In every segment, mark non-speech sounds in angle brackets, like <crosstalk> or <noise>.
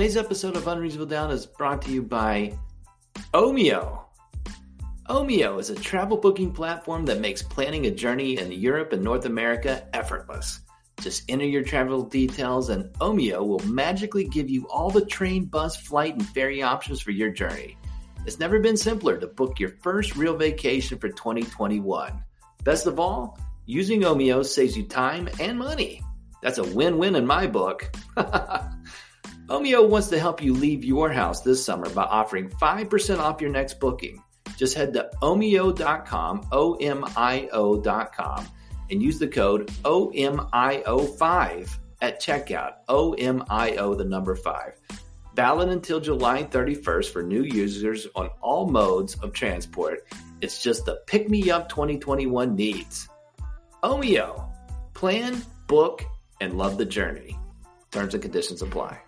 Today's episode of Unreasonable Doubt is brought to you by Omio. Omio is a travel booking platform that makes planning a journey in Europe and North America effortless. Just enter your travel details, and Omio will magically give you all the train, bus, flight, and ferry options for your journey. It's never been simpler to book your first real vacation for 2021. Best of all, using Omio saves you time and money. That's a win win in my book. <laughs> Omio wants to help you leave your house this summer by offering 5% off your next booking. Just head to omio.com, O M I O.com, and use the code OMIO5 at checkout. OMIO, the number 5. Valid until July 31st for new users on all modes of transport. It's just the pick me up 2021 needs. Omio. Plan, book, and love the journey. Terms and conditions apply.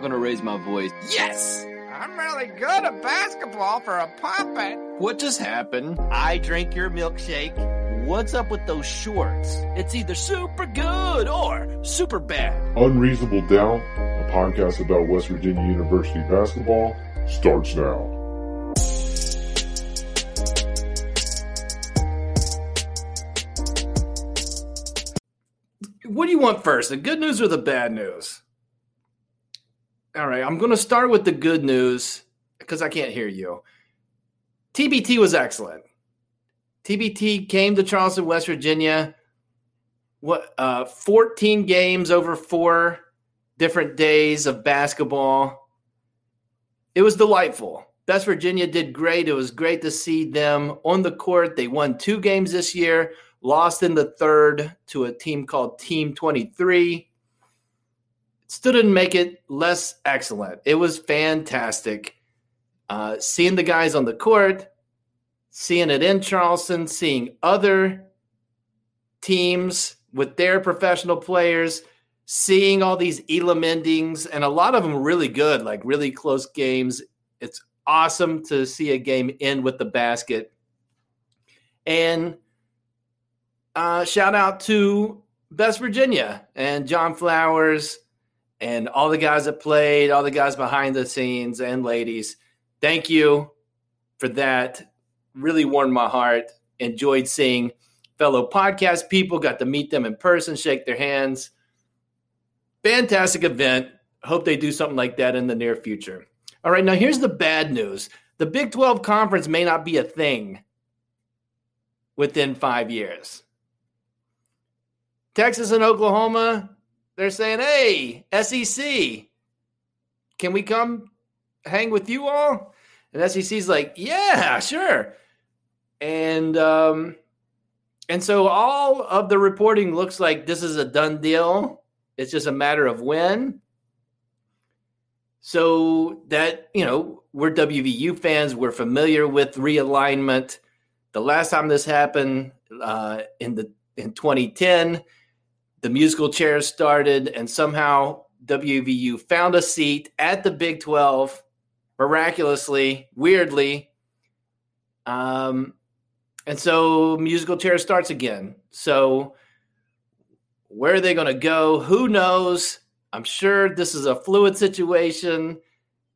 Not going to raise my voice. Yes! I'm really good at basketball for a puppet. What just happened? I drink your milkshake. What's up with those shorts? It's either super good or super bad. Unreasonable Doubt, a podcast about West Virginia University basketball, starts now. What do you want first, the good news or the bad news? All right, I'm going to start with the good news because I can't hear you. TBT was excellent. TBT came to Charleston, West Virginia. What uh 14 games over 4 different days of basketball. It was delightful. West Virginia did great. It was great to see them on the court. They won two games this year, lost in the third to a team called Team 23 still didn't make it less excellent. It was fantastic. Uh, seeing the guys on the court, seeing it in Charleston, seeing other teams with their professional players, seeing all these Elam endings, and a lot of them really good, like really close games. It's awesome to see a game end with the basket. And uh, shout out to West Virginia and John Flowers and all the guys that played, all the guys behind the scenes and ladies. Thank you for that. Really warmed my heart. Enjoyed seeing fellow podcast people, got to meet them in person, shake their hands. Fantastic event. Hope they do something like that in the near future. All right, now here's the bad news the Big 12 conference may not be a thing within five years. Texas and Oklahoma, they're saying, "Hey, SEC, can we come hang with you all?" And SEC's like, "Yeah, sure." And um, and so all of the reporting looks like this is a done deal. It's just a matter of when. So that you know, we're WVU fans. We're familiar with realignment. The last time this happened uh, in the in 2010 the musical chairs started, and somehow WVU found a seat at the Big 12 miraculously, weirdly. Um, and so musical chair starts again. So where are they going to go? Who knows? I'm sure this is a fluid situation,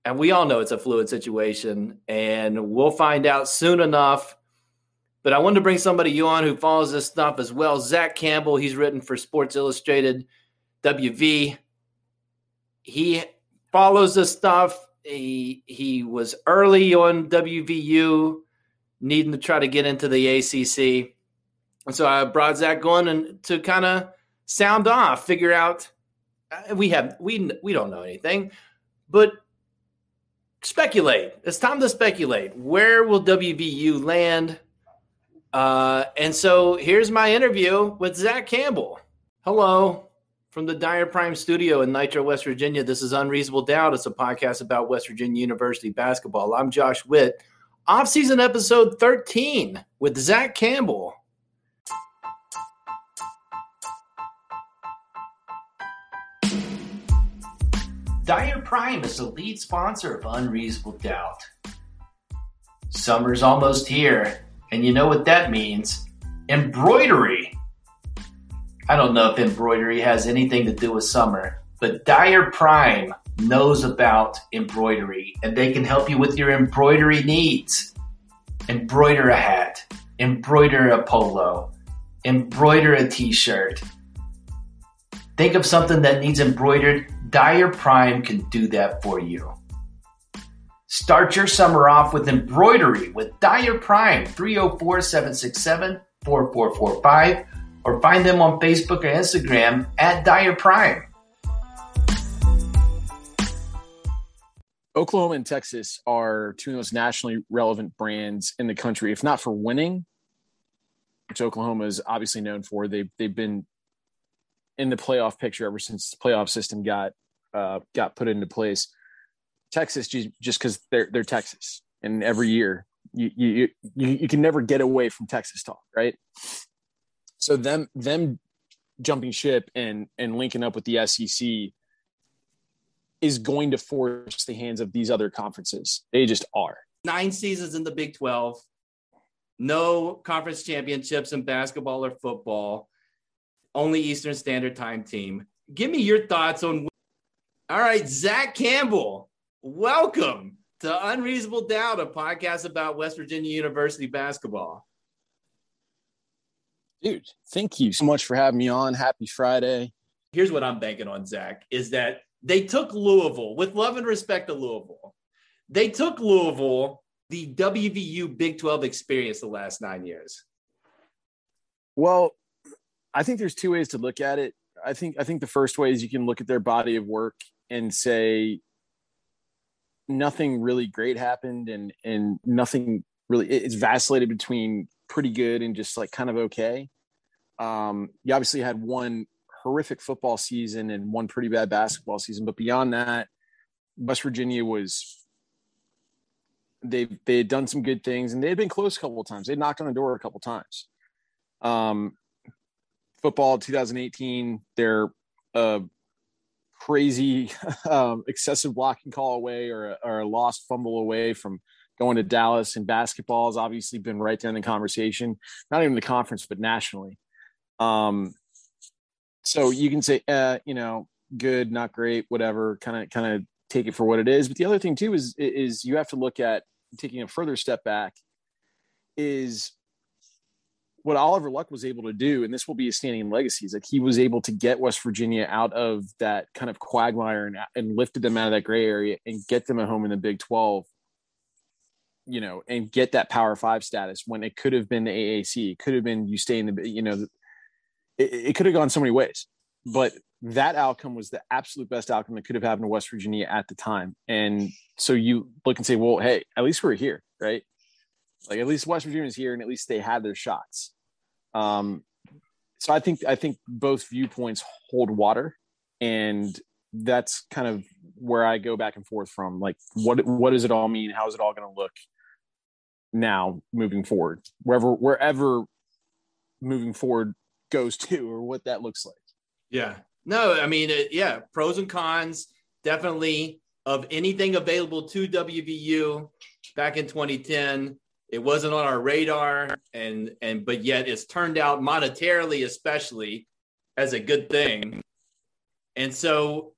and we all know it's a fluid situation, and we'll find out soon enough but I wanted to bring somebody you on who follows this stuff as well. Zach Campbell, he's written for Sports Illustrated, WV. He follows this stuff. He he was early on WVU, needing to try to get into the ACC, and so I brought Zach on and to kind of sound off, figure out. Uh, we have we we don't know anything, but speculate. It's time to speculate. Where will WVU land? Uh, and so here's my interview with Zach Campbell. Hello from the Dire Prime studio in Nitro, West Virginia. This is Unreasonable Doubt. It's a podcast about West Virginia University basketball. I'm Josh Witt. Off-season episode 13 with Zach Campbell. Dire Prime is the lead sponsor of Unreasonable Doubt. Summer's almost here, and you know what that means embroidery. I don't know if embroidery has anything to do with summer, but Dyer Prime knows about embroidery and they can help you with your embroidery needs. Embroider a hat, embroider a polo, embroider a t shirt. Think of something that needs embroidered. Dyer Prime can do that for you. Start your summer off with embroidery with Dyer Prime 304 767 4445 or find them on Facebook or Instagram at Dyer Prime. Oklahoma and Texas are two of the most nationally relevant brands in the country, if not for winning, which Oklahoma is obviously known for. They've they've been in the playoff picture ever since the playoff system got uh, got put into place. Texas just because they're they're Texas, and every year you, you you you can never get away from Texas talk, right? So them them jumping ship and and linking up with the SEC is going to force the hands of these other conferences. They just are. Nine seasons in the Big 12, no conference championships in basketball or football, only Eastern Standard Time team. Give me your thoughts on. All right, Zach Campbell, welcome to Unreasonable Doubt, a podcast about West Virginia University basketball. Dude, thank you so much for having me on. Happy Friday. Here's what I'm banking on, Zach, is that they took Louisville with love and respect to Louisville. They took Louisville the WVU Big 12 experience the last nine years. Well, I think there's two ways to look at it. I think I think the first way is you can look at their body of work and say nothing really great happened and and nothing really it's vacillated between pretty good and just like kind of okay. Um, you obviously had one horrific football season and one pretty bad basketball season. But beyond that, West Virginia was they they had done some good things and they had been close a couple of times. They knocked on the door a couple of times. Um, football 2018, they're a crazy <laughs> um, excessive blocking call away or or a lost fumble away from going to Dallas. And basketball has obviously been right there in the conversation, not even the conference but nationally. Um, so you can say, uh, you know, good, not great, whatever, kind of, kind of take it for what it is. But the other thing too is, is you have to look at taking a further step back is what Oliver Luck was able to do, and this will be a standing legacy, is that he was able to get West Virginia out of that kind of quagmire and, and lifted them out of that gray area and get them at home in the Big 12, you know, and get that Power Five status when it could have been the AAC, it could have been you stay in the, you know, it, it could have gone so many ways, but that outcome was the absolute best outcome that could have happened to West Virginia at the time. And so you look and say, well, hey, at least we're here, right? Like at least West Virginia's here, and at least they had their shots. Um, so I think I think both viewpoints hold water, and that's kind of where I go back and forth from. Like, what what does it all mean? How is it all going to look now moving forward? Wherever wherever moving forward goes to or what that looks like. Yeah. No, I mean, it, yeah, pros and cons definitely of anything available to WVU back in 2010. It wasn't on our radar, and and but yet it's turned out monetarily, especially, as a good thing. And so,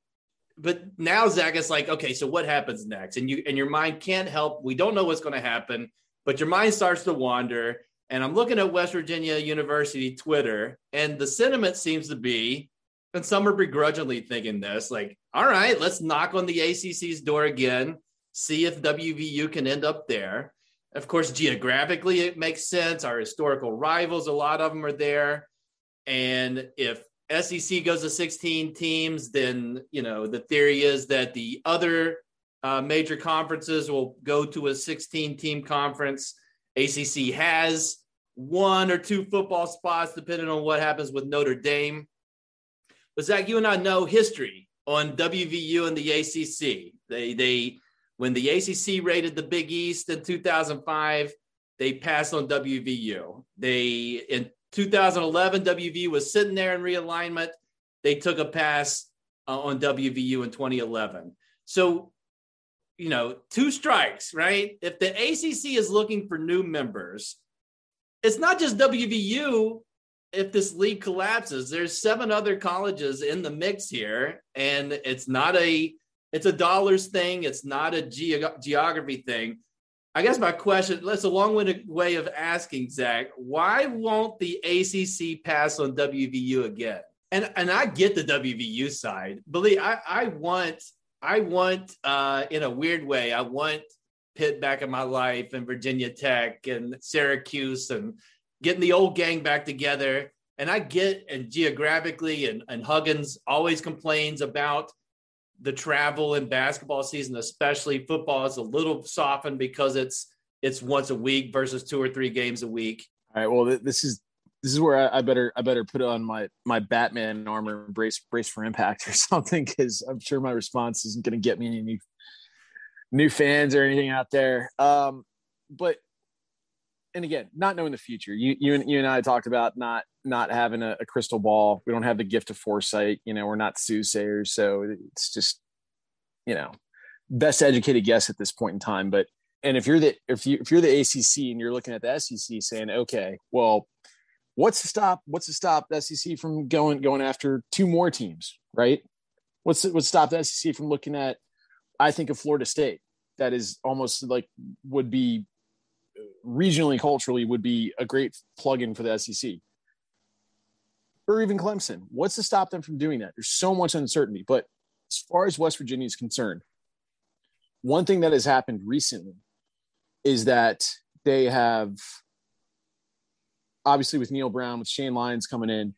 but now Zach is like, okay, so what happens next? And you and your mind can't help. We don't know what's going to happen, but your mind starts to wander, and I'm looking at West Virginia University Twitter, and the sentiment seems to be, and some are begrudgingly thinking this, like, all right, let's knock on the ACC's door again, see if WVU can end up there. Of course, geographically, it makes sense. Our historical rivals, a lot of them are there. And if SEC goes to 16 teams, then, you know, the theory is that the other uh, major conferences will go to a 16 team conference ACC has one or two football spots, depending on what happens with Notre Dame. But Zach, you and I know history on WVU and the ACC. They they when the ACC rated the Big East in 2005, they passed on WVU. They in 2011, WVU was sitting there in realignment. They took a pass uh, on WVU in 2011. So you know, two strikes, right? If the ACC is looking for new members, it's not just WVU. If this league collapses, there's seven other colleges in the mix here, and it's not a it's a dollars thing. It's not a ge- geography thing. I guess my question, that's a long-winded way of asking, Zach, why won't the ACC pass on WVU again? And and I get the WVU side. Believe I, I want I want uh, in a weird way, I want Pitt back in my life and Virginia Tech and Syracuse and getting the old gang back together. And I get and geographically and, and Huggins always complains about the travel in basketball season, especially football, is a little softened because it's it's once a week versus two or three games a week. All right. Well, this is this is where I, I better I better put on my my Batman armor and brace brace for impact or <laughs> something because I'm sure my response isn't going to get me any new new fans or anything out there. Um, but and again, not knowing the future. You you and you and I talked about not not having a, a, crystal ball. We don't have the gift of foresight. You know, we're not soothsayers, so it's just you know best educated guess at this point in time. But and if you're the if you if you're the ACC and you're looking at the SEC saying, okay, well, what's to stop what's to stop the SEC from going going after two more teams, right? What's what's stop the SEC from looking at? I think of Florida State. That is almost like would be regionally culturally would be a great plug-in for the SEC or even Clemson. What's to stop them from doing that? There's so much uncertainty. But as far as West Virginia is concerned, one thing that has happened recently is that they have obviously with Neal Brown, with Shane Lyons coming in,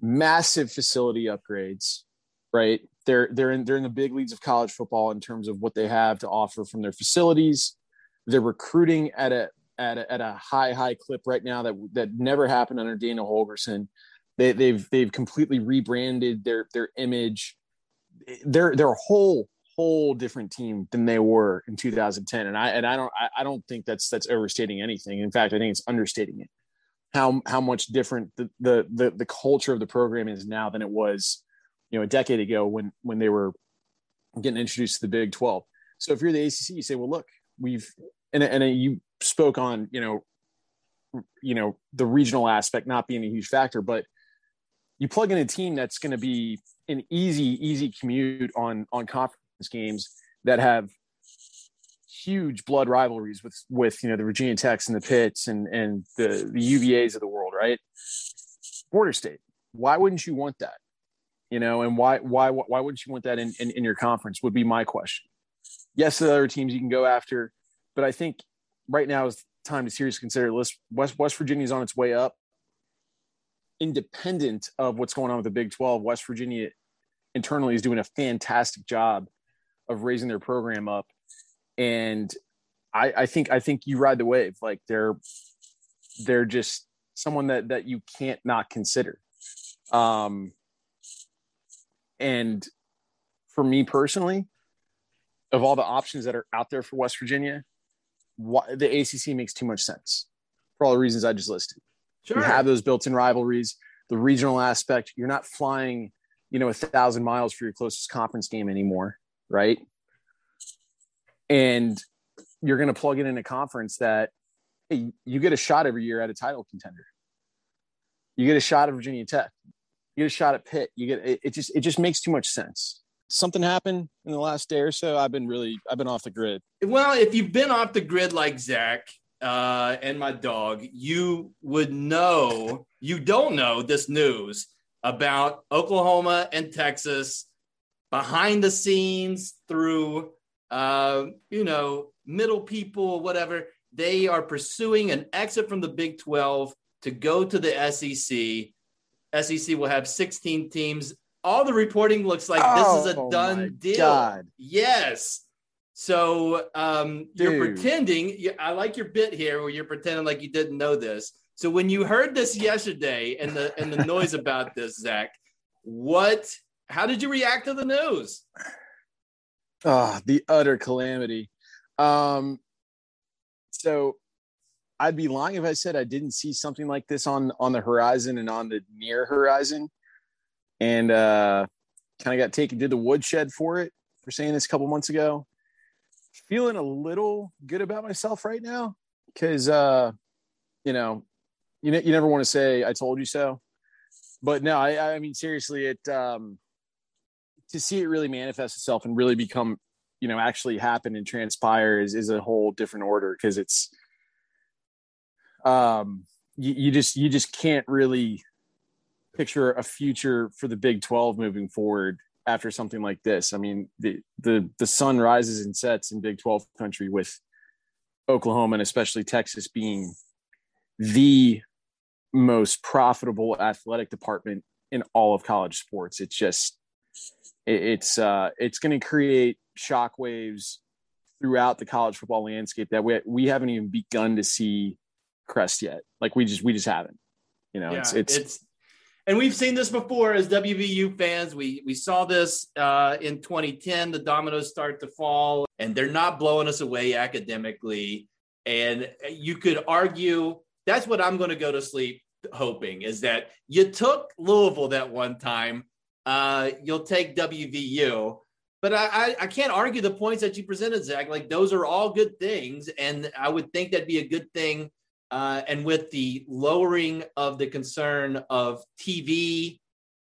massive facility upgrades, right? They're they're in they're in the big leagues of college football in terms of what they have to offer from their facilities. They're recruiting at a at a, at a high high clip right now that that never happened under Dana Holgorsen. They, they've they've completely rebranded their their image. They're they're a whole whole different team than they were in 2010, and I and I don't I, I don't think that's that's overstating anything. In fact, I think it's understating it. How how much different the the the, the culture of the program is now than it was, you know, a decade ago when when they were getting introduced to the Big 12. So if you're the ACC, you say, well, look, we've and and you spoke on you know you know the regional aspect not being a huge factor, but you plug in a team that's going to be an easy, easy commute on on conference games that have huge blood rivalries with with you know the Virginia Techs and the Pitts and and the the UVA's of the world, right? Border state. Why wouldn't you want that? You know, and why why why wouldn't you want that in, in, in your conference? Would be my question. Yes, the other teams you can go after, but I think right now is time to seriously consider. List West West Virginia is on its way up independent of what's going on with the Big 12, West Virginia internally is doing a fantastic job of raising their program up. And I, I think I think you ride the wave. Like they're they're just someone that that you can't not consider. Um and for me personally, of all the options that are out there for West Virginia, why, the ACC makes too much sense for all the reasons I just listed. Sure. You have those built-in rivalries, the regional aspect. You're not flying, you know, a thousand miles for your closest conference game anymore, right? And you're going to plug it in a conference that hey, you get a shot every year at a title contender. You get a shot at Virginia Tech. You get a shot at Pitt. You get it, it just it just makes too much sense something happened in the last day or so i've been really i've been off the grid well if you've been off the grid like zach uh, and my dog, you would know, you don't know this news about Oklahoma and Texas behind the scenes through, uh, you know, middle people, whatever. They are pursuing an exit from the Big 12 to go to the SEC. SEC will have 16 teams. All the reporting looks like oh, this is a oh done deal. God. Yes. So um, you're pretending. I like your bit here where you're pretending like you didn't know this. So when you heard this <laughs> yesterday and the and the noise about this, Zach, what? How did you react to the news? Ah, oh, the utter calamity. Um, so I'd be lying if I said I didn't see something like this on on the horizon and on the near horizon, and uh, kind of got taken to the woodshed for it for saying this a couple months ago feeling a little good about myself right now because uh, you know, you ne- you never want to say "I told you so," but no, I I mean seriously, it um, to see it really manifest itself and really become you know actually happen and transpire is is a whole different order because it's um you, you just you just can't really picture a future for the Big 12 moving forward after something like this. I mean, the the the sun rises and sets in Big 12 country with Oklahoma and especially Texas being the most profitable athletic department in all of college sports. It's just it, it's uh it's going to create shockwaves throughout the college football landscape that we we haven't even begun to see crest yet. Like we just we just haven't. You know, Yeah, it's it's, it's and we've seen this before as WVU fans. We we saw this uh, in 2010. The dominoes start to fall, and they're not blowing us away academically. And you could argue that's what I'm going to go to sleep hoping is that you took Louisville that one time. Uh, you'll take WVU. But I, I, I can't argue the points that you presented, Zach. Like those are all good things, and I would think that'd be a good thing uh, and with the lowering of the concern of TV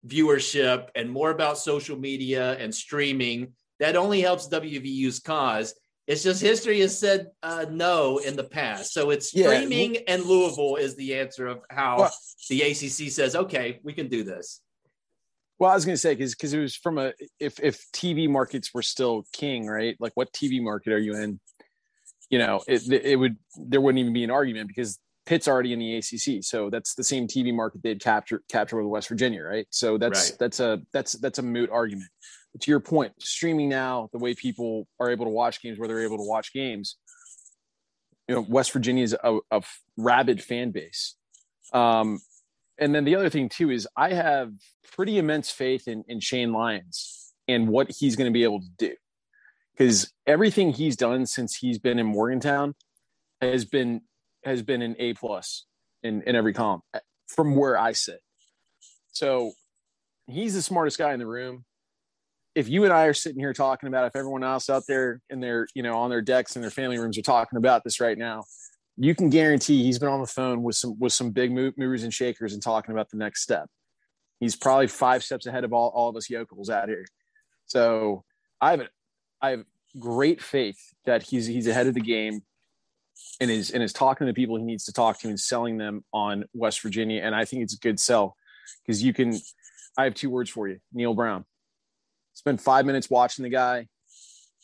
viewership and more about social media and streaming, that only helps WVU's cause. It's just history has said uh, no in the past. So it's Yeah. streaming and Louisville is the answer of how Well- the ACC says, okay, we can do this. Well, I was going to say because because it was from a if if TV markets were still king, right? Like, what TV market are you in? You know, it it would there wouldn't even be an argument because Pitt's already in the ACC, so that's the same TV market they'd capture capture with West Virginia, right? So that's Right. that's a that's that's a moot argument. But to your point, streaming now, the way people are able to watch games, where they're able to watch games, you know, West Virginia is a, a rabid fan base. Um, and then the other thing too is I have pretty immense faith in, in Shane Lyons and what he's going to be able to do. Because everything he's done since he's been in Morgantown has been has been an A plus in, in every column eh, from where I sit. So he's the smartest guy in the room. If you and I are sitting here talking about if everyone else out there in their, you know, on their decks and their family rooms are talking about this right now, you can guarantee he's been on the phone with some with some big move, movers and shakers and talking about the next step. He's probably five steps ahead of all, all of us yokels out here. So I have I have great faith that he's he's ahead of the game and is and is talking to people he needs to talk to and selling them on West Virginia. And I think it's a good sell because you can I have two words for you, Neal Brown. Spend five minutes watching the guy.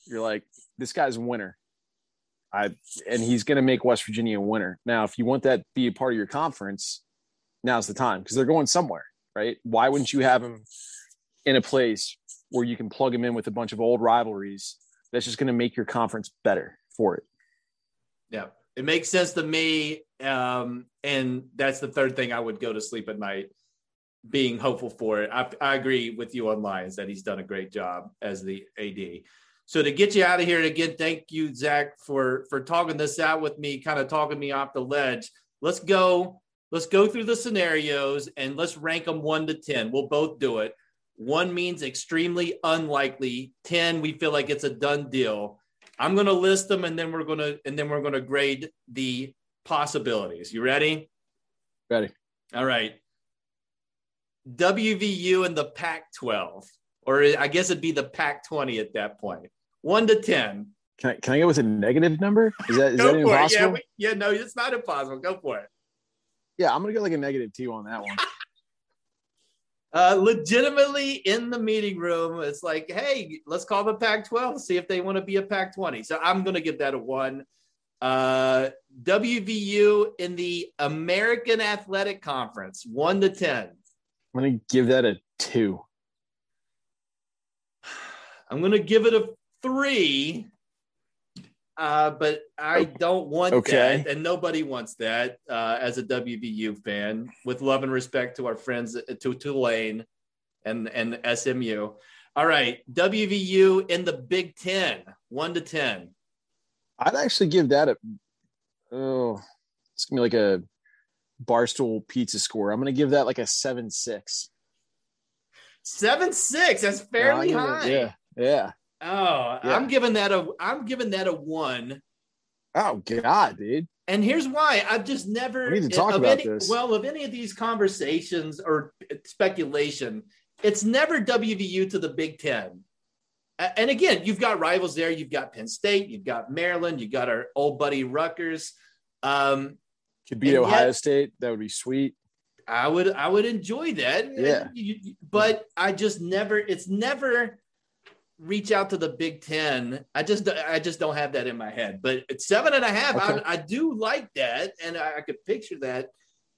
You're like, this guy's a winner. I and he's going to make West Virginia a winner. Now, if you want that to be a part of your conference, now's the time because they're going somewhere, right? Why wouldn't you have him in a place where you can plug him in with a bunch of old rivalries? That's just going to make your conference better for it. Yeah, it makes sense to me. Um, and that's the third thing I would go to sleep at night, being hopeful for it. I, I agree with you on Lyons that he's done a great job as the AD. So to get you out of here and again, thank you, Zach, for for talking this out with me, kind of talking me off the ledge. Let's go. Let's go through the scenarios and let's rank them one to ten. We'll both do it. One means extremely unlikely. Ten, we feel like it's a done deal. I'm going to list them and then we're going to and then we're going to grade the possibilities. You ready? Ready? All right. WVU and the Pac-12, or I guess it'd be the Pac-20 at that point. One to ten. Can I can I go with a negative number? Is that is that impossible? Yeah, we, yeah, no, it's not impossible. Go for it. yeah, I'm gonna go like a negative two on that one. <laughs> Uh, legitimately in the meeting room, it's like, hey, let's call the Pac-12, see if they want to be a Pac-20. So I'm going to give that a one. Uh, WVU in the American Athletic Conference, one to ten. I'm gonna give that a two. I'm going to give it a three. Uh, but I don't want Okay. that, and nobody wants that. Uh, as a WVU fan, with love and respect to our friends at, to Tulane and and SMU. All right, WVU in the Big Ten, one to ten. I'd actually give that a oh, it's gonna be like a barstool pizza score. I'm gonna give that like a seven six. Seven six. That's fairly high. Yeah, yeah. Oh, Yeah. I'm giving that a I'm giving that a one. Oh God, dude. And here's why I've just never We need to talk about any, this. Well, of any of these conversations or speculation, it's never WVU to the Big Ten. And again, you've got rivals there. You've got Penn State, you've got Maryland, you've got our old buddy Rutgers. Um, Could be Ohio yet- State. That would be sweet. I would I would enjoy that. Yeah. But I just never it's never reach out to the Big Ten. I just I just don't have that in my head. But at seven and a half, Okay. I, I do like that, and I, I could picture that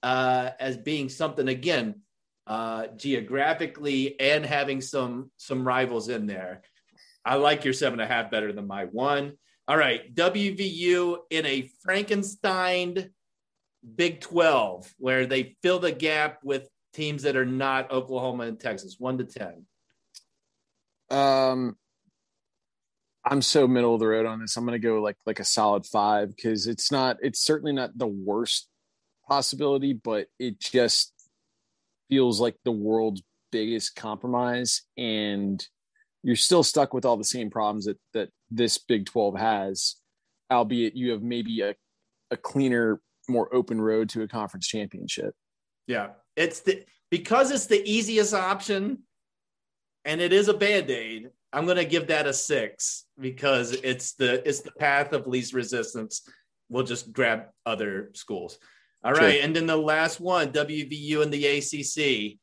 uh, as being something again uh, geographically and having some some rivals in there. I like your seven and a half better than my one. All right, WVU in a Frankenstein Big 12, where they fill the gap with teams that are not Oklahoma and Texas, one to 10. Um, I'm so middle of the road on this. I'm going to go like like a solid five because it's not. It's certainly not the worst possibility, but it just feels like the world's biggest compromise, and you're still stuck with all the same problems that that this Big 12 has, albeit you have maybe a a cleaner, more open road to a conference championship. Yeah. It's the because it's the easiest option and it is a band-aid, I'm gonna give that a six because it's the it's the path of least resistance. We'll just grab other schools. All Sure. right, and then the last one, WVU and the ACC,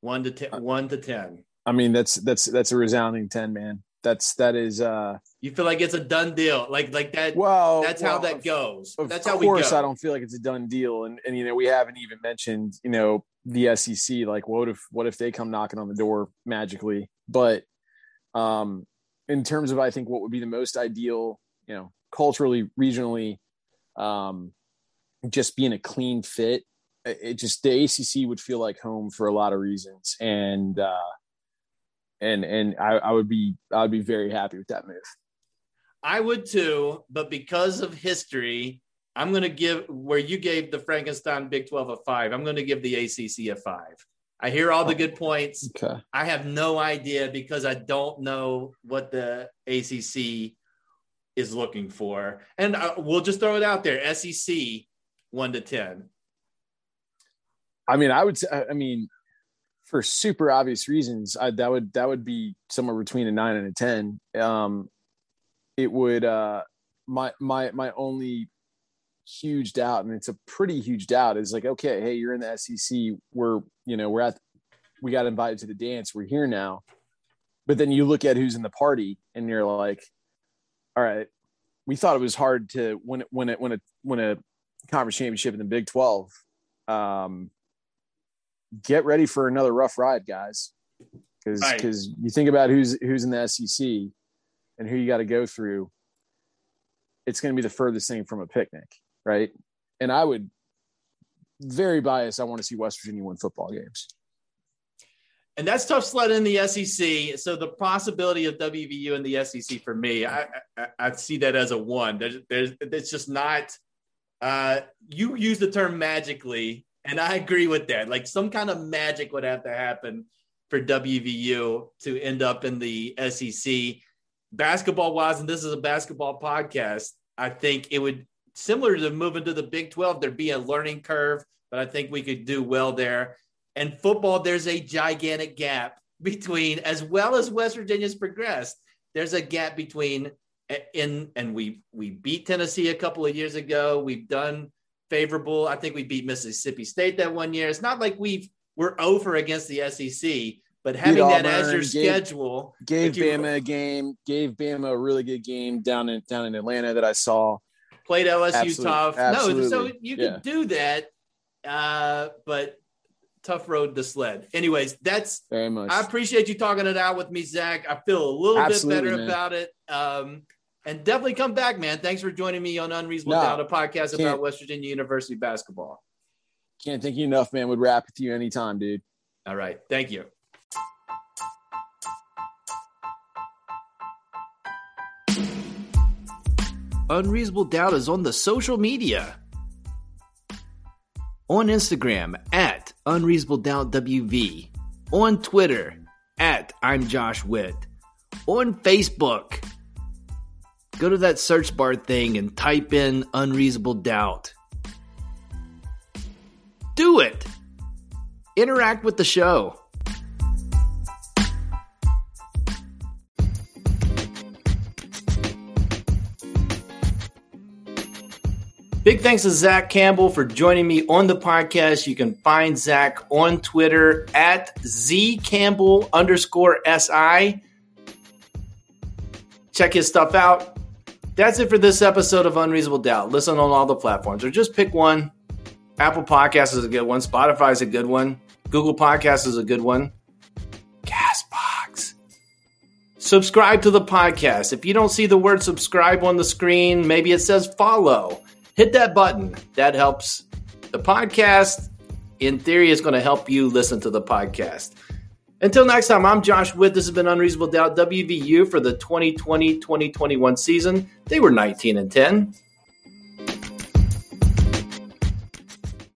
one to ten, one to ten. I mean, that's that's that's a resounding ten, man. That's that is. uh You feel like it's a done deal, like like that. Well, that's how that goes. Of That's how we Of course. I don't feel like it's a done deal, and and you know we haven't even mentioned you know the SEC. Like, what if what if they come knocking on the door magically? But um, in terms of I think what would be the most ideal, you know, culturally, regionally, um, just being a clean fit. It it just the ACC would feel like home for a lot of reasons, and uh, and and I, I would be I would be very happy with that move. I would too, but because of history, I'm going to give where you gave the Frankenstein Big 12 a five. I'm going to give the ACC a five. I hear all the good points. Okay. I have no idea because I don't know what the ACC is looking for. And uh, we'll just throw it out there SEC one to 10. I mean, I would. say- I mean, for super obvious reasons, I, that would that would be somewhere between a nine and a ten. Um, it would. Uh, my my my only huge doubt, and it's a pretty huge doubt, is like, okay, hey, you're in the SEC. We're you know we're at we got invited to the dance. We're here now, but then you look at who's in the party, and you're like, all right, we thought it was hard to win when it when a when a conference championship in the Big Twelve. Um, get ready for another rough ride, guys. Because Right. you think about who's who's in the SEC and who you got to go through. It's going to be the furthest thing from a picnic, right? And I would very biased. I want to see West Virginia win football games. And that's tough sledding in the SEC. So the possibility of WVU in the SEC for me, I, I, I see that as a one. There's, there's, it's just not. Uh, you use the term magically, and I agree with that. Like some kind of magic would have to happen for WVU to end up in the SEC. Basketball wise, and this is a basketball podcast, I think it would similar to moving to the Big 12, there'd be a learning curve, but I think we could do well there. And football, there's a gigantic gap between, as well as West Virginia's progressed, there's a gap between in and we we beat Tennessee a couple of years ago. We've done favorable. I think we beat Mississippi State that one year. It's not like we've we're over against the SEC, but having that as your gave- schedule, Gave you- Bama a game. Gave Bama a really good game down in down in Atlanta that I saw. played LSU Absolute- tough. No, so you Yeah. can do that, uh, but tough road to sled. Anyways, that's Very much. I appreciate you talking it out with me, Zach. I feel a little Absolutely, bit better man. about it. Um, and definitely come back, man. Thanks for joining me on Unreasonable No, Doubt, a podcast about West Virginia University basketball. Can't thank you enough, man. Would rap with you anytime, dude. All right. Thank you. Unreasonable Doubt is on the social media. On Instagram at Unreasonable Doubt WV. On Twitter at I'm Josh Witt. On Facebook Go to that search bar thing and type in unreasonable doubt. Do it. Interact with the show. Big thanks to Zach Campbell for joining me on the podcast. You can find Zach on Twitter at zcampbell underscore si. Check his stuff out. That's it for this episode of Unreasonable Doubt. Listen on all the platforms, or just pick one. Apple Podcasts is a good one. Spotify is a good one. Google Podcasts is a good one. Castbox. Subscribe to the podcast. If you don't see the word subscribe on the screen, maybe it says follow hit that button. That helps the podcast. In theory, is going to help you listen to the podcast. Until next time, I'm Josh Witt. This has been Unreasonable Doubt WVU for the 2020 2021 season. They were 19 and 10.